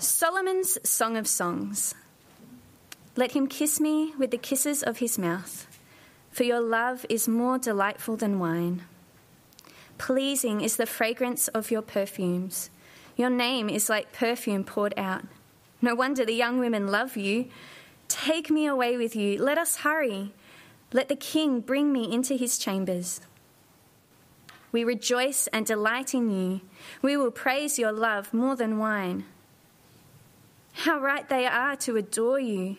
Solomon's Song of Songs. Let him kiss me with the kisses of his mouth, for your love is more delightful than wine. Pleasing is the fragrance of your perfumes. Your name is like perfume poured out. No wonder the young women love you. Take me away with you. Let us hurry. Let the king bring me into his chambers. We rejoice and delight in you. We will praise your love more than wine. How right they are to adore you.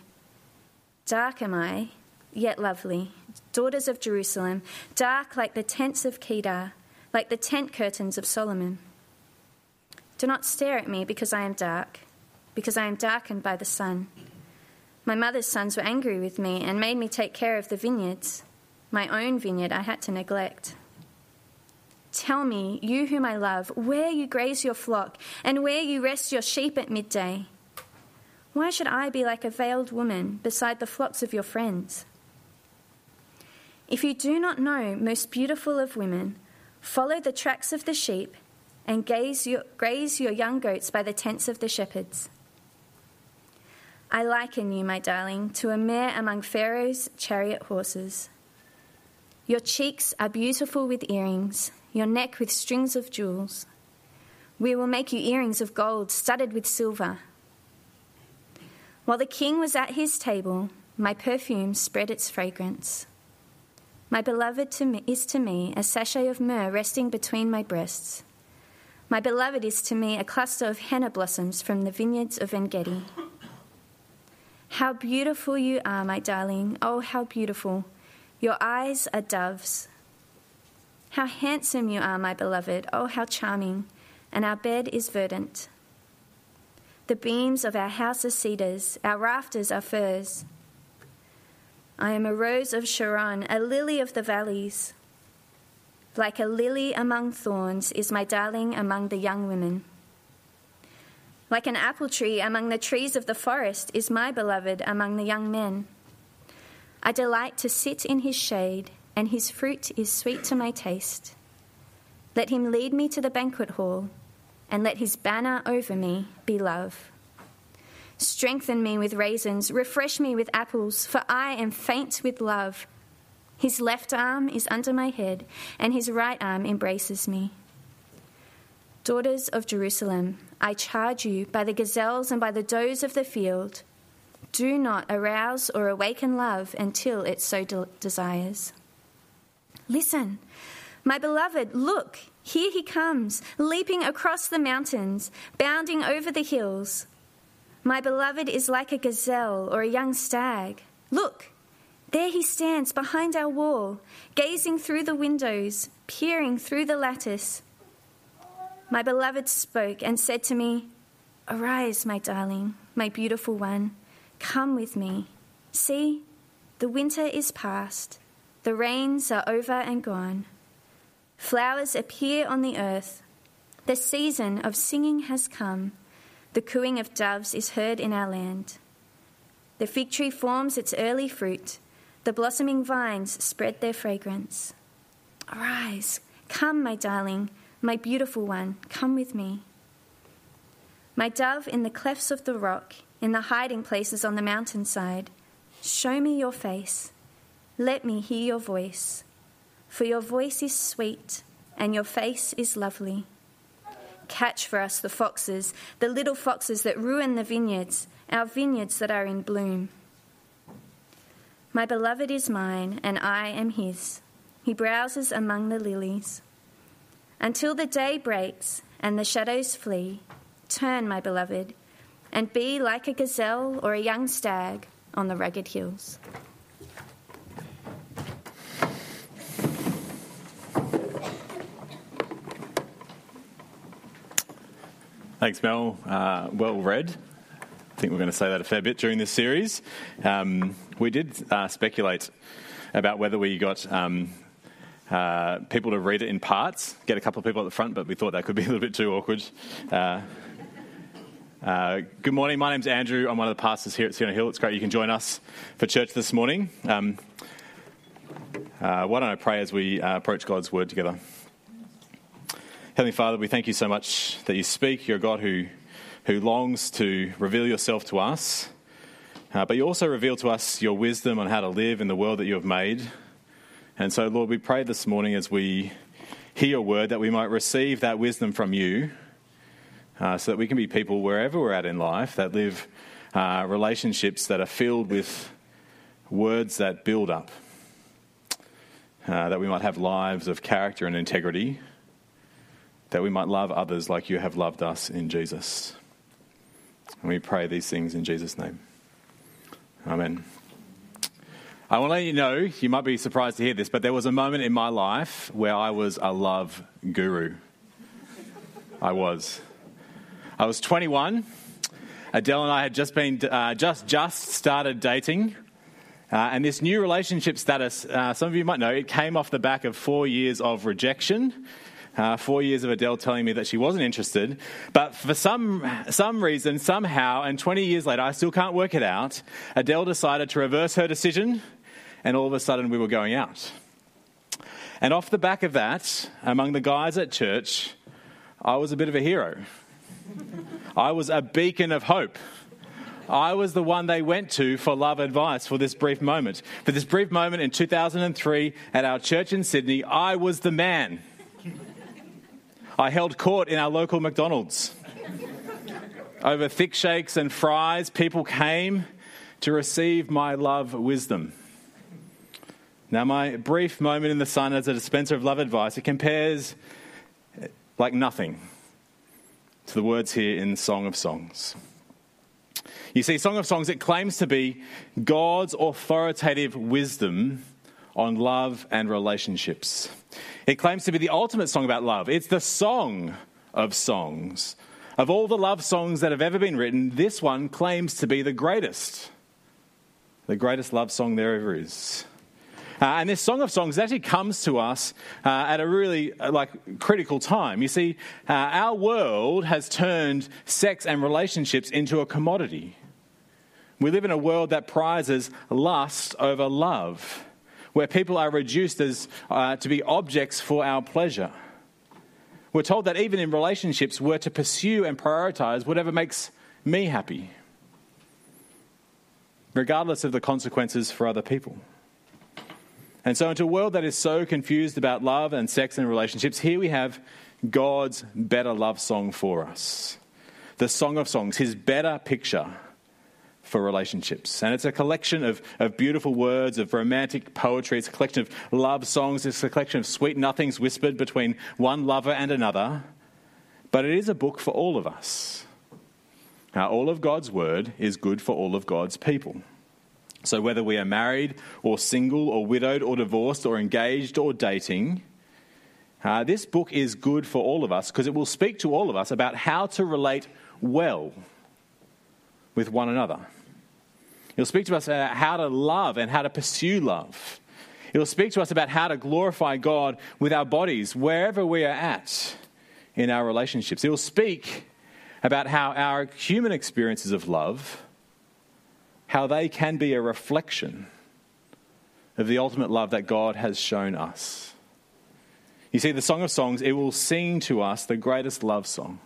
Dark am I, yet lovely, daughters of Jerusalem, dark like the tents of Kedar, like the tent curtains of Solomon. Do not stare at me because I am dark, because I am darkened by the sun. My mother's sons were angry with me and made me take care of the vineyards. My own vineyard I had to neglect. Tell me, you whom I love, where you graze your flock and where you rest your sheep at midday. Why should I be like a veiled woman beside the flocks of your friends? If you do not know, most beautiful of women, follow the tracks of the sheep and your, graze your young goats by the tents of the shepherds. I liken you, my darling, to a mare among Pharaoh's chariot horses. Your cheeks are beautiful with earrings, your neck with strings of jewels. We will make you earrings of gold studded with silver while the king was at his table, my perfume spread its fragrance. My beloved to me, is to me a sachet of myrrh resting between my breasts. My beloved is to me a cluster of henna blossoms from the vineyards of Engedi. How beautiful you are, my darling. Oh, how beautiful. Your eyes are doves. How handsome you are, my beloved. Oh, how charming. And our bed is verdant. The beams of our house are cedars, our rafters are firs. I am a rose of Sharon, a lily of the valleys. Like a lily among thorns is my darling among the young women. Like an apple tree among the trees of the forest is my beloved among the young men. I delight to sit in his shade, and his fruit is sweet to my taste. Let him lead me to the banquet hall and let his banner over me be love. Strengthen me with raisins, refresh me with apples, for I am faint with love. His left arm is under my head, and his right arm embraces me. Daughters of Jerusalem, I charge you by the gazelles and by the does of the field, do not arouse or awaken love until it so de- desires. Listen, my beloved, look, here he comes, leaping across the mountains, bounding over the hills. My beloved is like a gazelle or a young stag. Look, there he stands behind our wall, gazing through the windows, peering through the lattice. My beloved spoke and said to me, Arise, my darling, my beautiful one, come with me. See, the winter is past, the rains are over and gone. Flowers appear on the earth. The season of singing has come. The cooing of doves is heard in our land. The fig tree forms its early fruit. The blossoming vines spread their fragrance. Arise, come, my darling, my beautiful one, come with me. My dove in the clefts of the rock, in the hiding places on the mountainside, show me your face. Let me hear your voice for your voice is sweet and your face is lovely. Catch for us the foxes, the little foxes that ruin the vineyards, our vineyards that are in bloom. My beloved is mine, and I am his. He browses among the lilies. Until the day breaks and the shadows flee, turn, my beloved, and be like a gazelle or a young stag on the rugged hills. Thanks, Mel. Uh, well read. I think we're going to say that a fair bit during this series. Um, we did uh, speculate about whether we got um, uh, people to read it in parts, get a couple of people at the front, but we thought that could be a little bit too awkward. Uh, uh, good morning. My name's Andrew. I'm one of the pastors here at Sienna Hill. It's great you can join us for church this morning. Um, uh, why don't I pray as we approach God's word together? Heavenly Father, we thank you so much that you speak. You're a God who who longs to reveal yourself to us. Uh, but you also reveal to us your wisdom on how to live in the world that you have made. And so, Lord, we pray this morning as we hear your word that we might receive that wisdom from you uh, so that we can be people wherever we're at in life that live uh, relationships that are filled with words that build up. Uh, that we might have lives of character and integrity, that we might love others like you have loved us in Jesus. And we pray these things in Jesus' name. Amen. I want to let you know, you might be surprised to hear this, but there was a moment in my life where I was a love guru. I was. I was 21. Adele and I had just been uh, just just started dating, uh, and this new relationship status. Uh, some of you might know it came off the back of four years of rejection uh, four years of Adele telling me that she wasn't interested. But for some, some reason, somehow, and 20 years later, I still can't work it out, Adele decided to reverse her decision, and all of a sudden we were going out. And off the back of that, among the guys at church, I was a bit of a hero. I was a beacon of hope. I was the one they went to for love advice for this brief moment. For this brief moment in 2003 at our church in Sydney, I was the man. I held court in our local McDonald's. Over thick shakes and fries, people came to receive my love wisdom. Now, my brief moment in the sun as a dispenser of love advice, it compares uh, like nothing to the words here in Song of Songs. You see, Song of Songs, it claims to be God's authoritative wisdom on love and relationships. It claims to be the ultimate song about love. It's the song of songs. Of all the love songs that have ever been written, this one claims to be the greatest. The greatest love song there ever is. Uh, and this Song of Songs actually comes to us uh, at a really uh, like critical time. You see, uh, our world has turned sex and relationships into a commodity. We live in a world that prizes lust over love where people are reduced as, uh, to be objects for our pleasure. We're told that even in relationships, we're to pursue and prioritize whatever makes me happy, regardless of the consequences for other people. And so, into a world that is so confused about love and sex and relationships, here we have God's better love song for us. The Song of Songs, his better picture for relationships. And it's a collection of, of beautiful words, of romantic poetry. It's a collection of love songs. It's a collection of sweet nothings whispered between one lover and another. But it is a book for all of us. Now, all of God's word is good for all of God's people. So, whether we are married or single or widowed or divorced or engaged or dating, uh, this book is good for all of us because it will speak to all of us about how to relate well with one another. He'll speak to us about how to love and how to pursue love. He'll speak to us about how to glorify God with our bodies wherever we are at in our relationships. He'll speak about how our human experiences of love how they can be a reflection of the ultimate love that God has shown us. You see, the Song of Songs, it will sing to us the greatest love song.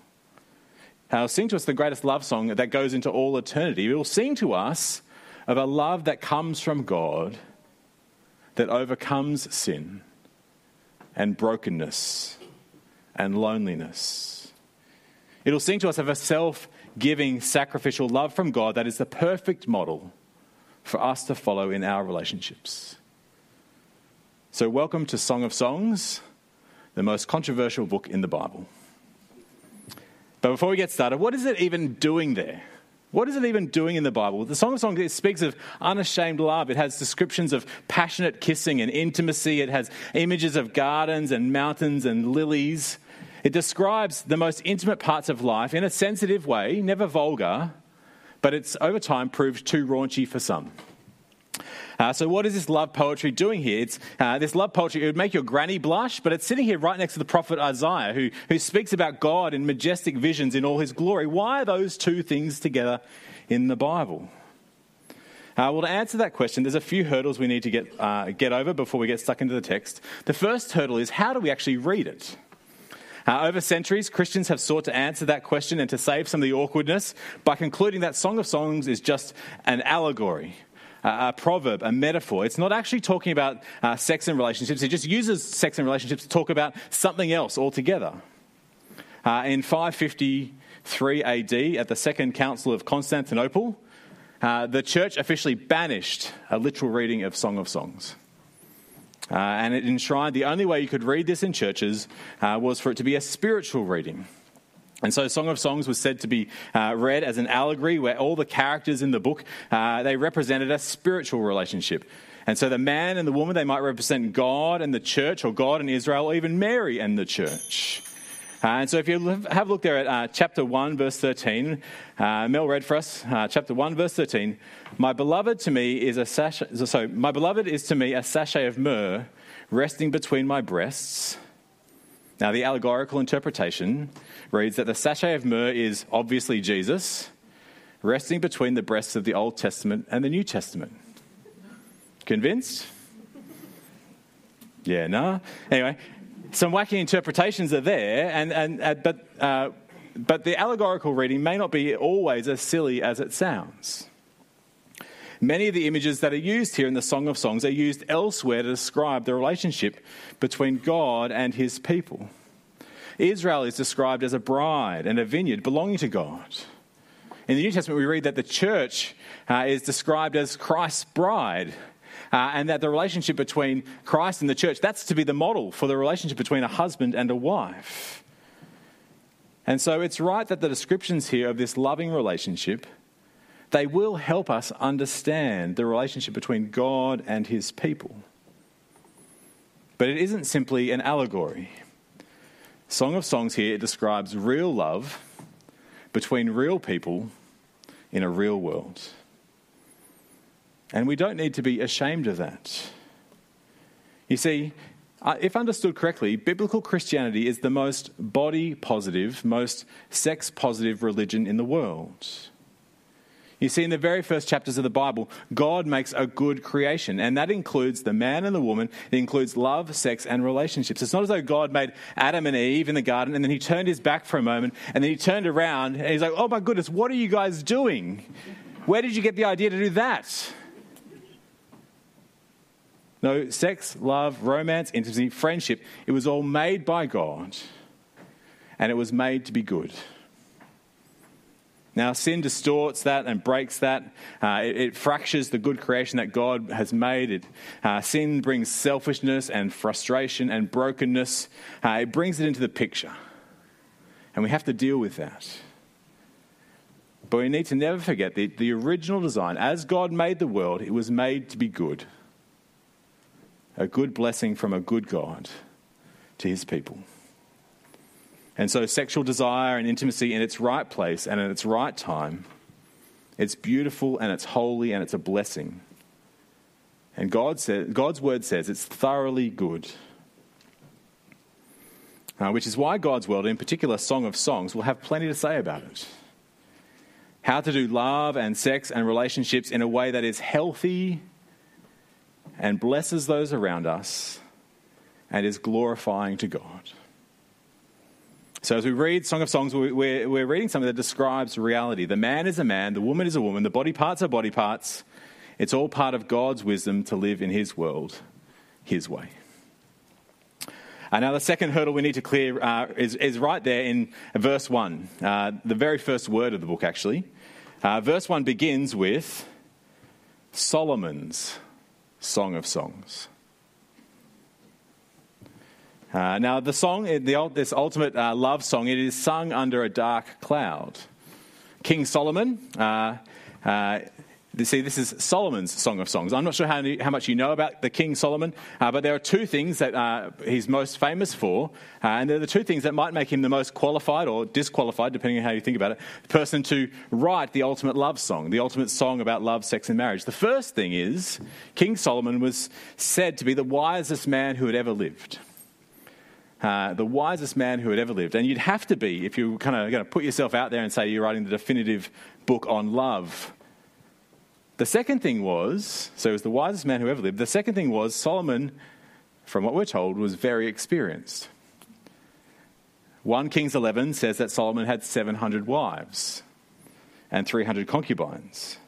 It will sing to us the greatest love song that goes into all eternity. It will sing to us of a love that comes from God that overcomes sin and brokenness and loneliness. It'll sing to us of a self giving, sacrificial love from God that is the perfect model for us to follow in our relationships. So, welcome to Song of Songs, the most controversial book in the Bible. But before we get started, what is it even doing there? What is it even doing in the Bible? The Song of Songs it speaks of unashamed love. It has descriptions of passionate kissing and intimacy. It has images of gardens and mountains and lilies. It describes the most intimate parts of life in a sensitive way, never vulgar, but it's over time proved too raunchy for some. Uh, so, what is this love poetry doing here? It's, uh, this love poetry, it would make your granny blush, but it's sitting here right next to the prophet Isaiah, who, who speaks about God in majestic visions in all his glory. Why are those two things together in the Bible? Uh, well, to answer that question, there's a few hurdles we need to get, uh, get over before we get stuck into the text. The first hurdle is how do we actually read it? Uh, over centuries, Christians have sought to answer that question and to save some of the awkwardness by concluding that Song of Songs is just an allegory, a proverb, a metaphor. It's not actually talking about uh, sex and relationships, it just uses sex and relationships to talk about something else altogether. Uh, in 553 AD, at the Second Council of Constantinople, uh, the church officially banished a literal reading of Song of Songs. Uh, and it enshrined the only way you could read this in churches uh, was for it to be a spiritual reading. And so, Song of Songs was said to be uh, read as an allegory where all the characters in the book uh, they represented a spiritual relationship. And so, the man and the woman they might represent God and the church, or God and Israel, or even Mary and the church. Uh, and so, if you have a look there at uh, chapter 1, verse 13, uh, Mel read for us, uh, chapter 1, verse 13. My beloved to me is a sachet, so my beloved is to me a sachet of myrrh resting between my breasts. Now, the allegorical interpretation reads that the sachet of myrrh is obviously Jesus, resting between the breasts of the Old Testament and the New Testament. Convinced? Yeah, no? Nah. Anyway, some wacky interpretations are there, and, and, uh, but, uh, but the allegorical reading may not be always as silly as it sounds. Many of the images that are used here in the Song of Songs are used elsewhere to describe the relationship between God and his people. Israel is described as a bride and a vineyard belonging to God. In the New Testament, we read that the church uh, is described as Christ's bride, uh, and that the relationship between Christ and the church, that's to be the model for the relationship between a husband and a wife. And so it's right that the descriptions here of this loving relationship they will help us understand the relationship between God and his people. But it isn't simply an allegory. Song of Songs here it describes real love between real people in a real world. And we don't need to be ashamed of that. You see, uh, if understood correctly, biblical Christianity is the most body positive, most sex positive religion in the world. You see, in the very first chapters of the Bible, God makes a good creation, and that includes the man and the woman. It includes love, sex, and relationships. It's not as though God made Adam and Eve in the garden, and then he turned his back for a moment, and then he turned around, and he's like, oh my goodness, what are you guys doing? Where did you get the idea to do that? No, sex, love, romance, intimacy, friendship, it was all made by God, and it was made to be good. Now, sin distorts that and breaks that. Uh, it, it, fractures the good creation that God has made. It, uh, sin brings selfishness and frustration and brokenness. Uh, it brings it into the picture. And we have to deal with that. But we need to never forget the, the original design. As God made the world, it was made to be good. A good blessing from a good God to his people. And so, sexual desire and intimacy in its right place and in its right time, it's beautiful and it's holy and it's a blessing. And God says, God's word says it's thoroughly good. Uh, which is why God's word, in particular Song of Songs, will have plenty to say about it. How to do love and sex and relationships in a way that is healthy and blesses those around us and is glorifying to God. So, as we read Song of Songs, we're, we're reading something that describes reality. The man is a man, the woman is a woman, the body parts are body parts. It's all part of God's wisdom to live in His world, His way. Uh, now, the second hurdle we need to clear uh, is, is, right there in verse 1, uh, the very first word of the book, actually. Uh, verse 1 begins with Solomon's Song of Songs. Uh, now, the song, the, this ultimate uh, love song, it is sung under a dark cloud. King Solomon, uh, uh see, this is Solomon's Song of Songs. I'm not sure how, how much you know about the King Solomon, uh, but there are two things that uh, he's most famous for, and they're the two things that might make him the most qualified or disqualified, depending on how you think about it, person to write the ultimate love song, the ultimate song about love, sex, and marriage. The first thing is King Solomon was said to be the wisest man who had ever lived. Uh, the wisest man who had ever lived. And you'd have to be if you were kind of going to put yourself out there and say you're writing the definitive book on love. The second thing was so he was the wisest man who ever lived. The second thing was Solomon, from what we're told, was very experienced. 1 Kings 11 says that Solomon had 700 wives and 300 concubines.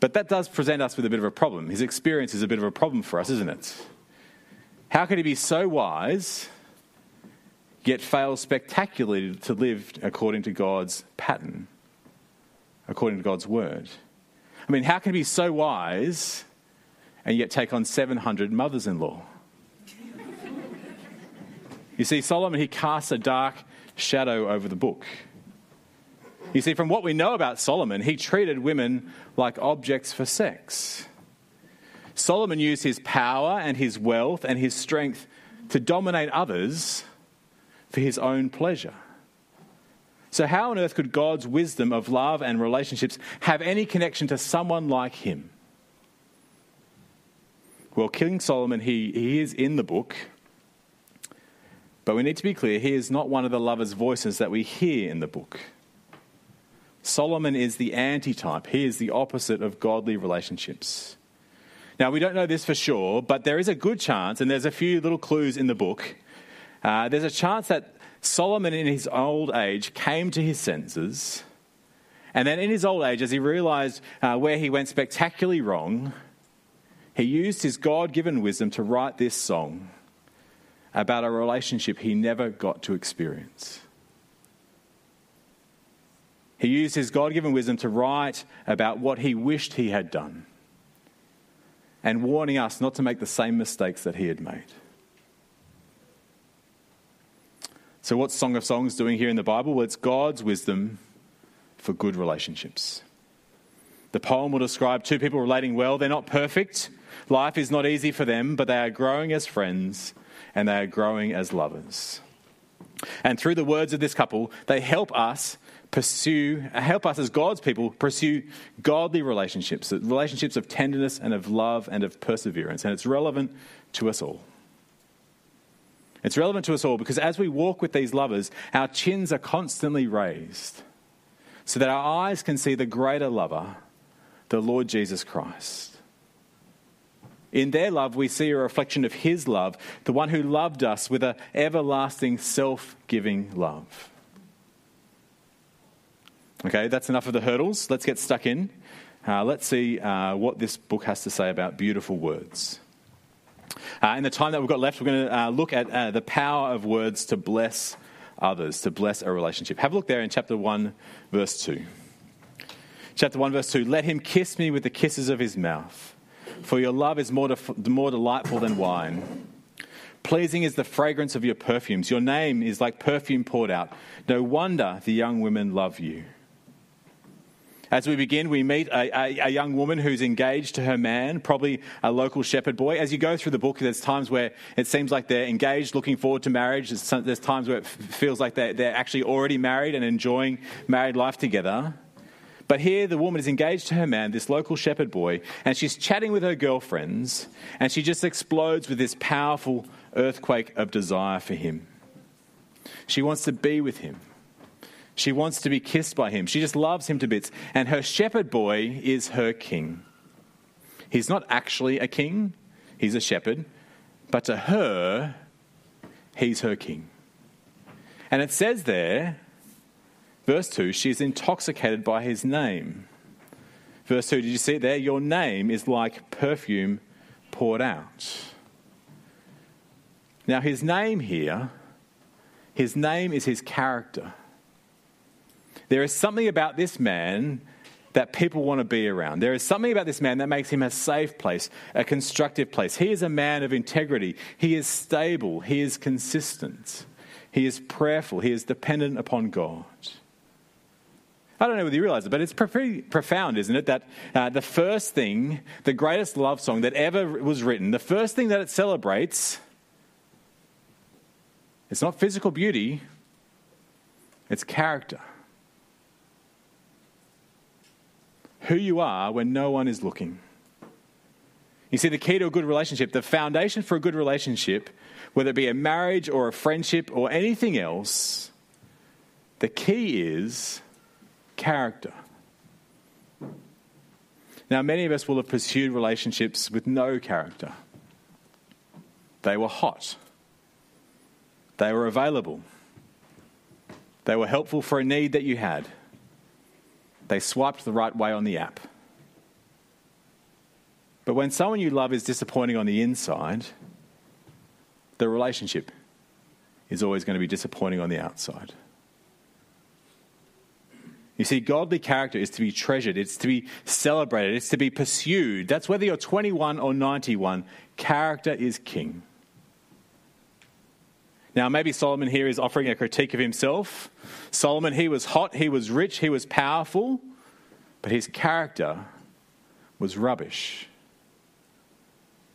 But that does present us with a bit of a problem. His experience is a bit of a problem for us, isn't it? How could he be so wise, yet fail spectacularly to live according to God's pattern, according to God's word? I mean, how can he be so wise and yet take on 700 mothers in law? You see, Solomon, he casts a dark shadow over the book. You see, from what we know about Solomon, he treated women like objects for sex. Solomon used his power and his wealth and his strength to dominate others for his own pleasure. So, how on earth could God's wisdom of love and relationships have any connection to someone like him? Well, King Solomon, he, he is in the book, but we need to be clear, he is not one of the lovers' voices that we hear in the book. Solomon is the antitype, he is the opposite of godly relationships. Now, we don't know this for sure, but there is a good chance, and there's a few little clues in the book. Uh, there's a chance that Solomon, in his old age, came to his senses. And then, in his old age, as he realized uh, where he went spectacularly wrong, he used his God given wisdom to write this song about a relationship he never got to experience. He used his God given wisdom to write about what he wished he had done and warning us not to make the same mistakes that he had made. So, what's Song of Songs doing here in the Bible? Well, it's God's wisdom for good relationships. The poem will describe two people relating well. They're not perfect. Life is not easy for them, but they are growing as friends and they are growing as lovers. And through the words of this couple, they help us pursue, help us as God's people pursue godly relationships, relationships of tenderness and of love and of perseverance. And it's relevant to us all. It's relevant to us all because as we walk with these lovers, our chins are constantly raised so that our eyes can see the greater lover, the Lord Jesus Christ. In their love, we see a reflection of His love, the one who loved us with an everlasting, self giving love. Okay, that's enough of the hurdles. Let's get stuck in. Uh, let's see uh, what this book has to say about beautiful words. Uh, in the time that we've got left, we're going to uh, look at uh, the power of words to bless others, to bless a relationship. Have a look there in chapter 1, verse 2. Chapter 1, verse 2 Let him kiss me with the kisses of his mouth for your love is more, de- more delightful than wine. Pleasing is the fragrance of your perfumes. Your name is like perfume poured out. No wonder the young women love you. As we begin, we meet a, a, a, young woman who's engaged to her man, probably a local shepherd boy. As you go through the book, there's times where it seems like they're engaged, looking forward to marriage. There's, there's times where it feels like they're, they're actually already married and enjoying married life together. But here, the woman is engaged to her man, this local shepherd boy, and she's chatting with her girlfriends, and she just explodes with this powerful earthquake of desire for him. She wants to be with him. She wants to be kissed by him. She just loves him to bits. And her shepherd boy is her king. He's not actually a king, he's a shepherd. But to her, he's her king. And it says there Verse 2, she is intoxicated by his name. Verse 2, did you see it there? Your name is like perfume poured out. Now, his name here, his name is his character. There is something about this man that people want to be around. There is something about this man that makes him a safe place, a constructive place. He is a man of integrity. He is stable. He is consistent. He is prayerful. He is dependent upon God. I don't know whether you realize it, but it's pretty profound, isn't it? That uh, the first thing, the greatest love song that ever was written, the first thing that it celebrates, it's not physical beauty, it's character. Who you are when no one is looking. You see, the key to a good relationship, the foundation for a good relationship, whether it be a marriage or a friendship or anything else, the key is character. Now, many of us will have pursued relationships with no character. They were hot, they were available, They were helpful for a need that you had. They swiped the right way on the app. But when someone you love is disappointing on the inside, the relationship is always going to be disappointing on the outside. You see, godly character is to be treasured, it's to be celebrated, it's to be pursued. That's whether you're 21 or 91, character is king. Now, maybe Solomon here is offering a critique of himself. Solomon, he was hot, he was rich, he was powerful, but his character was rubbish.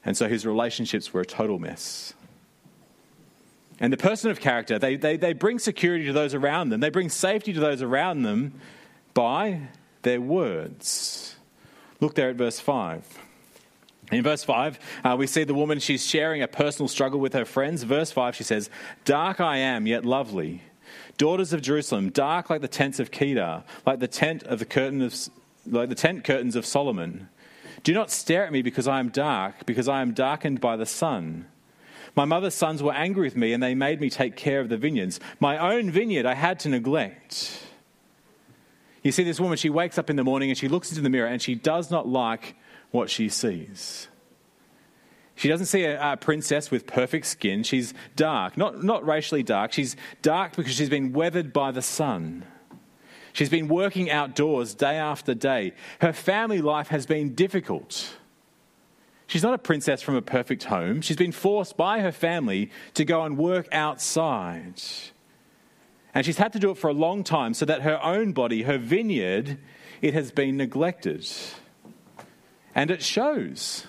And so his relationships were a total mess. And the person of character, they, they, they bring security to those around them, they bring safety to those around them by their words. Look there at verse 5. In verse 5, uh, we see the woman, she's sharing a personal struggle with her friends. Verse 5, she says, Dark I am, yet lovely. Daughters of Jerusalem, dark like the tents of Kedar, like the tent of the curtain of, like the tent curtains of Solomon. Do not stare at me because I am dark, because I am darkened by the sun. My mother's sons were angry with me, and they made me take care of the vineyards. My own vineyard I had to neglect. You see, this woman, she wakes up in the morning and she looks into the mirror and she does not like what she sees. She doesn't see a, a, princess with perfect skin. She's dark, not, not racially dark. She's dark because she's been weathered by the sun. She's been working outdoors day after day. Her family life has been difficult. She's not a princess from a perfect home. She's been forced by her family to go and work outside. And she's had to do it for a long time so that her own body, her vineyard, it has been neglected. And it shows.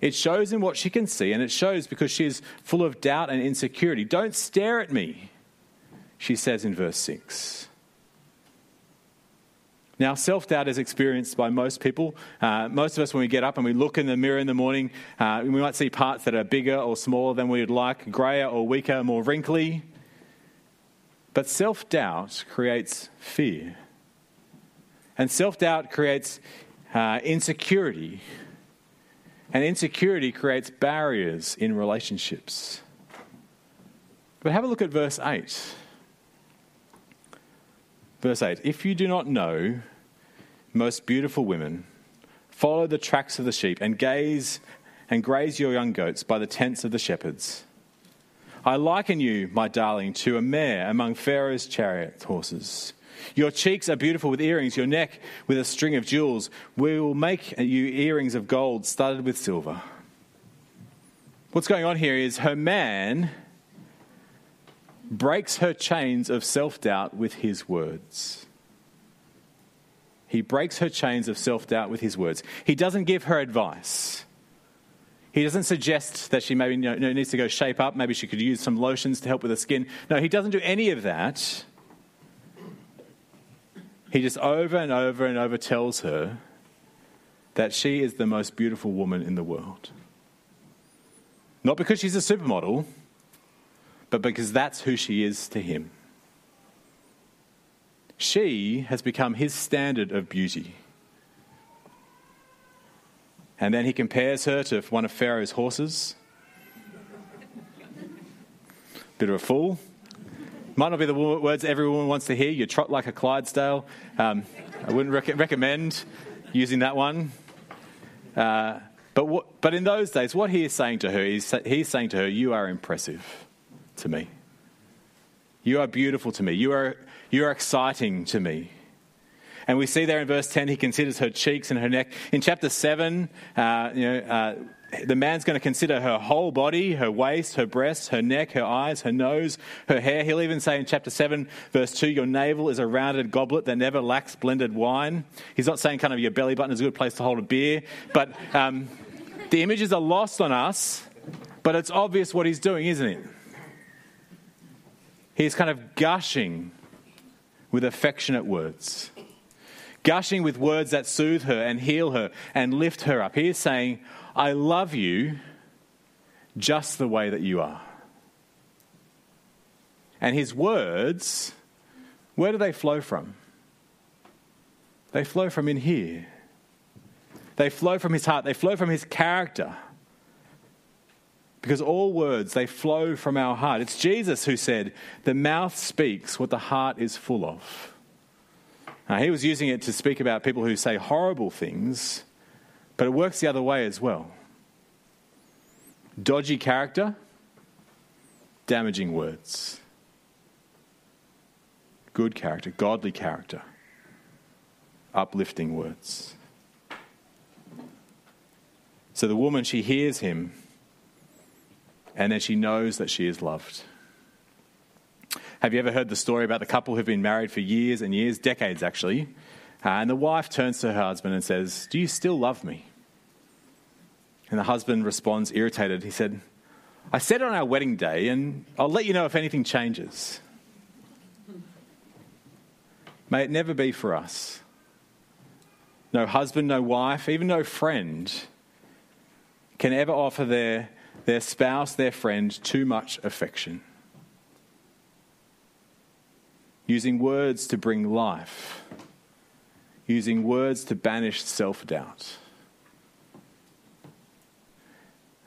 It shows in what she can see, and it shows because she is full of doubt and insecurity. Don't stare at me, she says in verse 6. Now, self doubt is experienced by most people. Uh, most of us, when we get up and we look in the mirror in the morning, uh, we might see parts that are bigger or smaller than we would like, grayer or weaker, more wrinkly. But self doubt creates fear. And self doubt creates uh, insecurity. And insecurity creates barriers in relationships. But have a look at verse 8. Verse 8 If you do not know, most beautiful women, follow the tracks of the sheep and gaze and graze your young goats by the tents of the shepherds. I liken you, my darling, to a mare among Pharaoh's chariot horses. Your cheeks are beautiful with earrings, your neck with a string of jewels. We will make you earrings of gold studded with silver. What's going on here is her man breaks her chains of self doubt with his words. He breaks her chains of self doubt with his words. He doesn't give her advice. He doesn't suggest that she maybe you know, needs to go shape up. Maybe she could use some lotions to help with the skin. No, he doesn't do any of that. He just over and over and over tells her that she is the most beautiful woman in the world. Not because she's a supermodel, but because that's who she is to him. She has become his standard of beauty. And then he compares her to one of Pharaoh's horses. Bit of a fool. Might not be the words every woman wants to hear. You trot like a Clydesdale. Um, I wouldn't rec- recommend using that one. Uh, but, what, but in those days, what he is saying to her, is he's saying to her, You are impressive to me. You are beautiful to me. You are, you are exciting to me. And we see there in verse 10, he considers her cheeks and her neck. In chapter 7, uh, you know, uh, the man's going to consider her whole body, her waist, her breasts, her neck, her eyes, her nose, her hair. He'll even say in chapter 7, verse 2, your navel is a rounded goblet that never lacks blended wine. He's not saying kind of your belly button is a good place to hold a beer, but um, the images are lost on us, but it's obvious what he's doing, isn't it? He's kind of gushing with affectionate words, gushing with words that soothe her and heal her and lift her up. He is saying, I love you just the way that you are. And his words, where do they flow from? They flow from in here. They flow from his heart, they flow from his character because all words, they flow from our heart. It's Jesus who said, The mouth speaks what the heart is full of. Now, he was using it to speak about people who say horrible things, but it works the other way as well. Dodgy character, damaging words. Good character, godly character, uplifting words. So the woman, she hears him and then she knows that she is loved. Have you ever heard the story about the couple who've been married for years and years, decades actually? And the wife turns to her husband and says, Do you still love me? And the husband responds, irritated. He said, I said on our wedding day, and I'll let you know if anything changes. May it never be for us. No husband, no wife, even no friend can ever offer their their spouse, their friend, too much affection. Using words to bring life, using words to banish self doubt.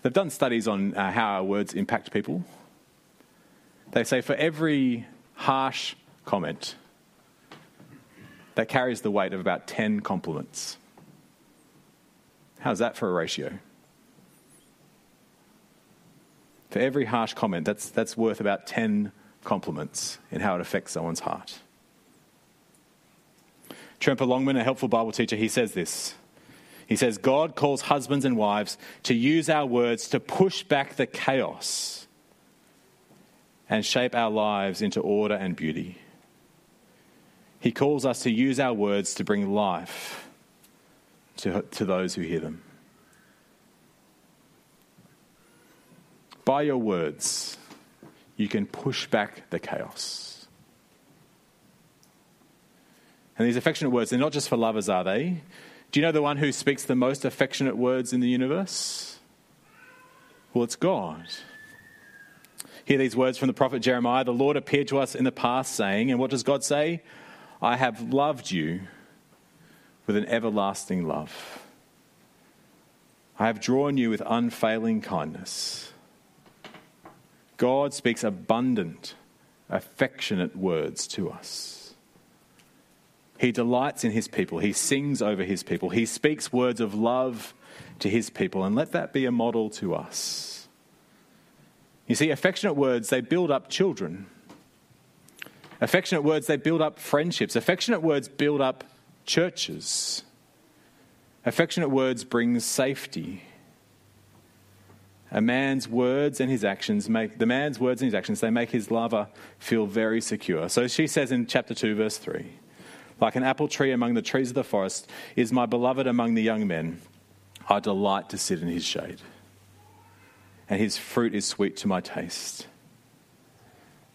They've done studies on uh, how our words impact people. They say for every harsh comment, that carries the weight of about 10 compliments. How's that for a ratio? For every harsh comment, that's, that's worth about 10 compliments in how it affects someone's heart. Tremper Longman, a helpful Bible teacher, he says this. He says, God calls husbands and wives to use our words to push back the chaos and shape our lives into order and beauty. He calls us to use our words to bring life to, to those who hear them. by your words, you can push back the chaos. And these affectionate words, they're not just for lovers, are they? Do you know the one who speaks the most affectionate words in the universe? Well, it's God. Hear these words from the prophet Jeremiah The Lord appeared to us in the past, saying, And what does God say? I have loved you with an everlasting love. I have drawn you with unfailing kindness. God speaks abundant, affectionate words to us. He delights in his people. He sings over his people. He speaks words of love to his people. And let that be a model to us. You see, affectionate words, they build up children. Affectionate words, they build up friendships. Affectionate words build up churches. Affectionate words bring safety. A man's words and his actions make the man's words and his actions they make his lover feel very secure. So she says in chapter 2 verse 3, like an apple tree among the trees of the forest is my beloved among the young men. I delight to sit in his shade. And his fruit is sweet to my taste.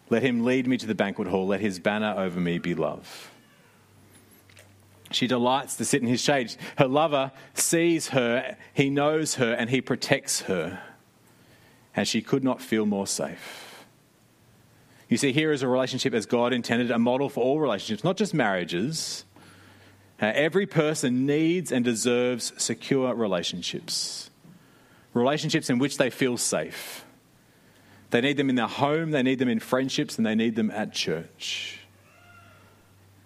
Let him lead me to the banquet hall. Let his banner over me be love. She delights to sit in his shade. Her lover sees her, he knows her, and he protects her and she could not feel more safe. You see, here is a relationship as God intended, a model for all relationships, not just marriages. Uh, every person needs and deserves secure relationships, relationships in which they feel safe. They need them in their home, they need them in friendships, and they need them at church.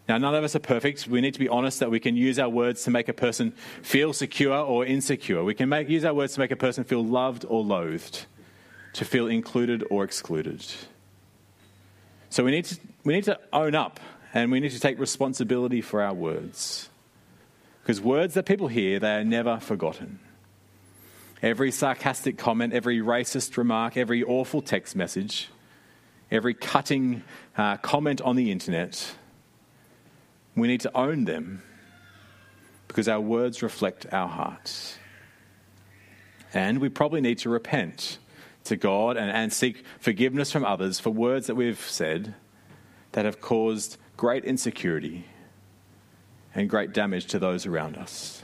Now, none of us are perfect. We need to be honest that we can use our words to make a person feel secure or insecure. We can make, use our words to make a person feel loved or loathed to feel included or excluded. So we need to, we need to own up and we need to take responsibility for our words. Because words that people hear, they are never forgotten. Every sarcastic comment, every racist remark, every awful text message, every cutting uh, comment on the internet, we need to own them because our words reflect our hearts. And we probably need to repent to God and, and seek forgiveness from others for words that we've said that have caused great insecurity and great damage to those around us.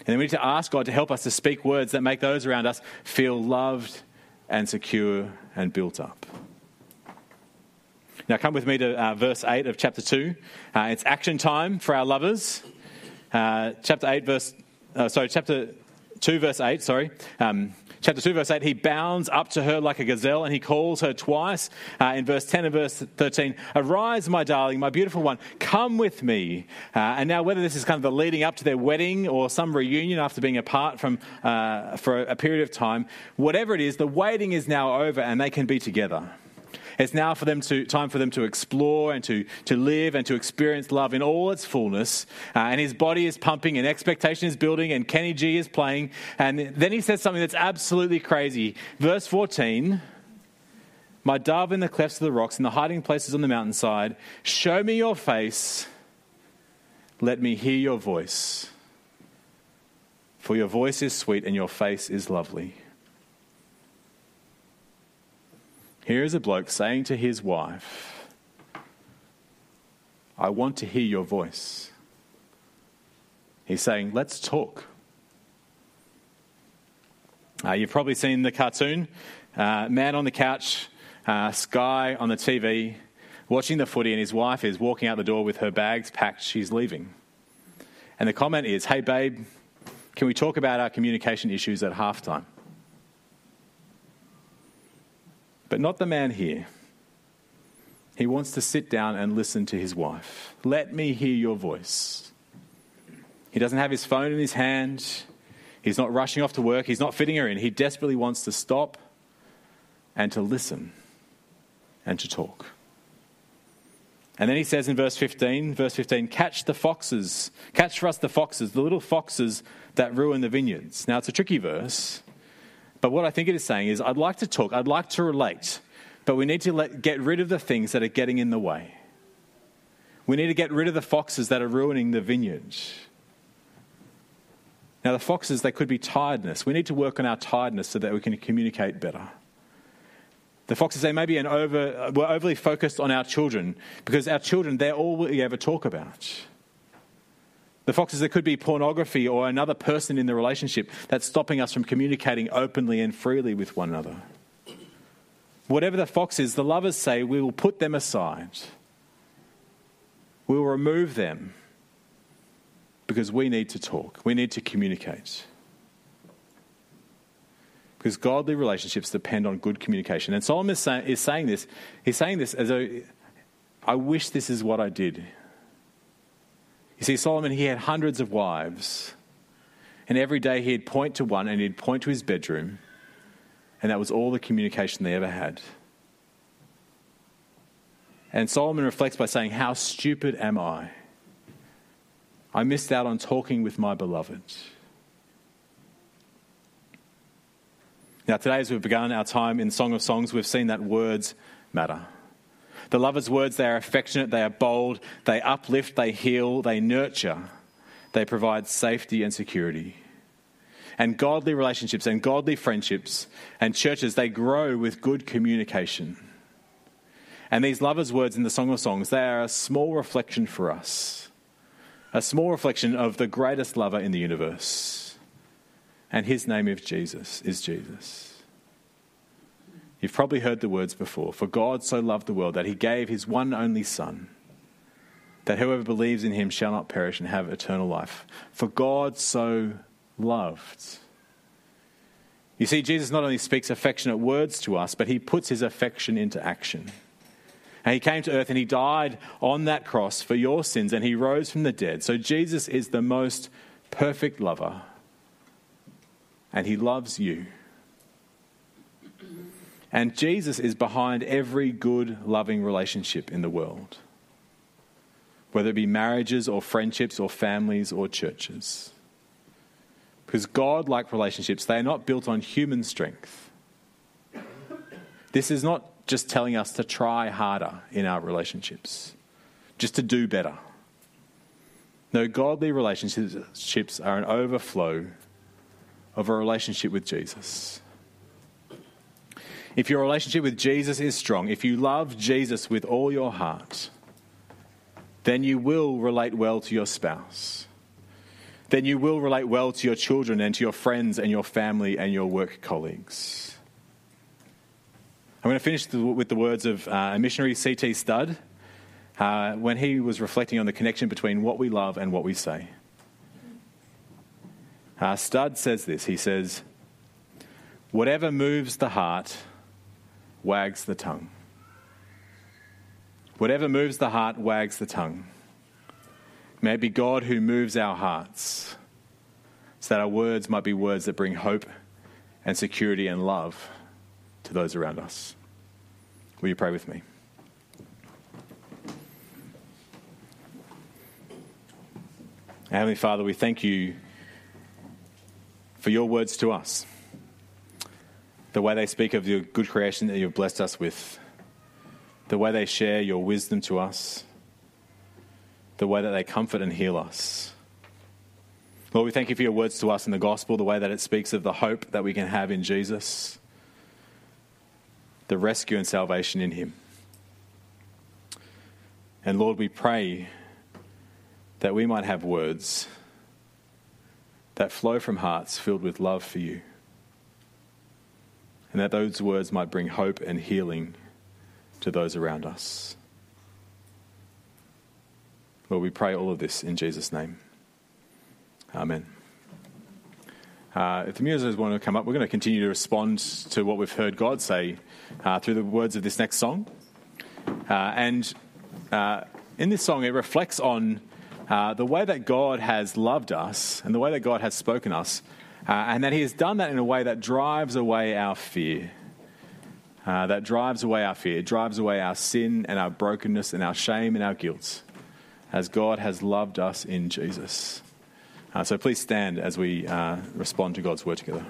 And then we need to ask God to help us to speak words that make those around us feel loved and secure and built up. Now, come with me to uh, verse 8 of chapter 2. Uh, it's action time for our lovers. Uh, chapter 8, verse, uh, sorry, chapter 2, verse 8, sorry. Um, chapter 2, verse 8, he bounds up to her like a gazelle and he calls her twice. Uh, in verse 10 and verse 13, Arise, my darling, my beautiful one, come with me. Uh, and now, whether this is kind of the leading up to their wedding or some reunion after being apart from, uh, for a period of time, whatever it is, the waiting is now over and they can be together. It's now for them to, time for them to explore and to, to live and to experience love in all its fullness. Uh, and his body is pumping and expectation is building and Kenny G is playing. And then he says something that's absolutely crazy. Verse 14 My dove in the clefts of the rocks, in the hiding places on the mountainside, show me your face. Let me hear your voice. For your voice is sweet and your face is lovely. Here is a bloke saying to his wife, I want to hear your voice. He's saying, Let's talk. Uh, you've probably seen the cartoon uh, man on the couch, uh, Sky on the TV, watching the footy, and his wife is walking out the door with her bags packed. She's leaving. And the comment is, Hey, babe, can we talk about our communication issues at halftime? But not the man here. He wants to sit down and listen to his wife. Let me hear your voice. He doesn't have his phone in his hand. He's not rushing off to work. He's not fitting her in. He desperately wants to stop and to listen and to talk. And then he says in verse 15, verse 15, catch the foxes, catch for us the foxes, the little foxes that ruin the vineyards. Now it's a tricky verse but what I think it is saying is, I'd like to talk, I'd like to relate, but we need to let, get rid of the things that are getting in the way. We need to get rid of the foxes that are ruining the vineyard. Now, the foxes, they could be tiredness. We need to work on our tiredness so that we can communicate better. The foxes, they may be an over, we're overly focused on our children because our children, they're all we ever talk about. The foxes, there could be pornography or another person in the relationship that's stopping us from communicating openly and freely with one another. Whatever the fox is, the lovers say, we will put them aside. We will remove them because we need to talk, we need to communicate. Because godly relationships depend on good communication. And Solomon is, say, is saying this. He's saying this as though, I wish this is what I did you see, Solomon, he had hundreds of wives. And every day he'd point to one and he'd point to his bedroom. And that was all the communication they ever had. And Solomon reflects by saying, How stupid am I? I missed out on talking with my beloved. Now, today, as we've begun our time in Song of Songs, we've seen that words matter. The lover's words, they are affectionate, they are bold, they uplift, they heal, they nurture, they provide safety and security. And godly relationships and godly friendships and churches, they grow with good communication. And these lovers' words in the Song of Songs, they are a small reflection for us, a small reflection of the greatest lover in the universe. And his name is Jesus, is Jesus. You've probably heard the words before. For God so loved the world that he gave his one only Son, that whoever believes in him shall not perish and have eternal life. For God so loved. You see, Jesus not only speaks affectionate words to us, but he puts his affection into action. And he came to earth and he died on that cross for your sins and he rose from the dead. So Jesus is the most perfect lover. And he loves you. And Jesus is behind every good, loving relationship in the world, whether it be marriages or friendships or families or churches. Because God like relationships, they are not built on human strength. This is not just telling us to try harder in our relationships, just to do better. No, godly relationships are an overflow of a relationship with Jesus. If your relationship with Jesus is strong, if you love Jesus with all your heart, then you will relate well to your spouse. Then you will relate well to your children and to your friends and your family and your work colleagues. I'm going to finish with the words of uh, a missionary, C.T. Studd, uh, when he was reflecting on the connection between what we love and what we say. Uh, Studd says this He says, Whatever moves the heart wags the tongue. Whatever moves the heart wags the tongue. May it be God who moves our hearts so that our words might be words that bring hope and security and love to those around us. Will you pray with me? Heavenly Father, we thank you for your words to us, the way they speak of your good creation that you've blessed us with, the way they share your wisdom to us, the way that they comfort and heal us. Lord, we thank you for your words to us in the gospel, the way that it speaks of the hope that we can have in Jesus, the rescue and salvation in him. And Lord, we pray that we might have words that flow from hearts filled with love for you. And that those words might bring hope and healing to those around us. Lord, we pray all of this in Jesus' name. Amen. Uh, if the musicians want to come up, we're going to continue to respond to what we've heard God say uh, through the words of this next song. Uh, and uh, in this song, it reflects on uh, the way that God has loved us and the way that God has spoken us, uh, and that He has done that in a way that drives away our fear. Uh, that drives away our fear, it drives away our sin and our brokenness and our shame and our guilt, as God has loved us in Jesus. Uh, so please stand as we uh, respond to God's word together.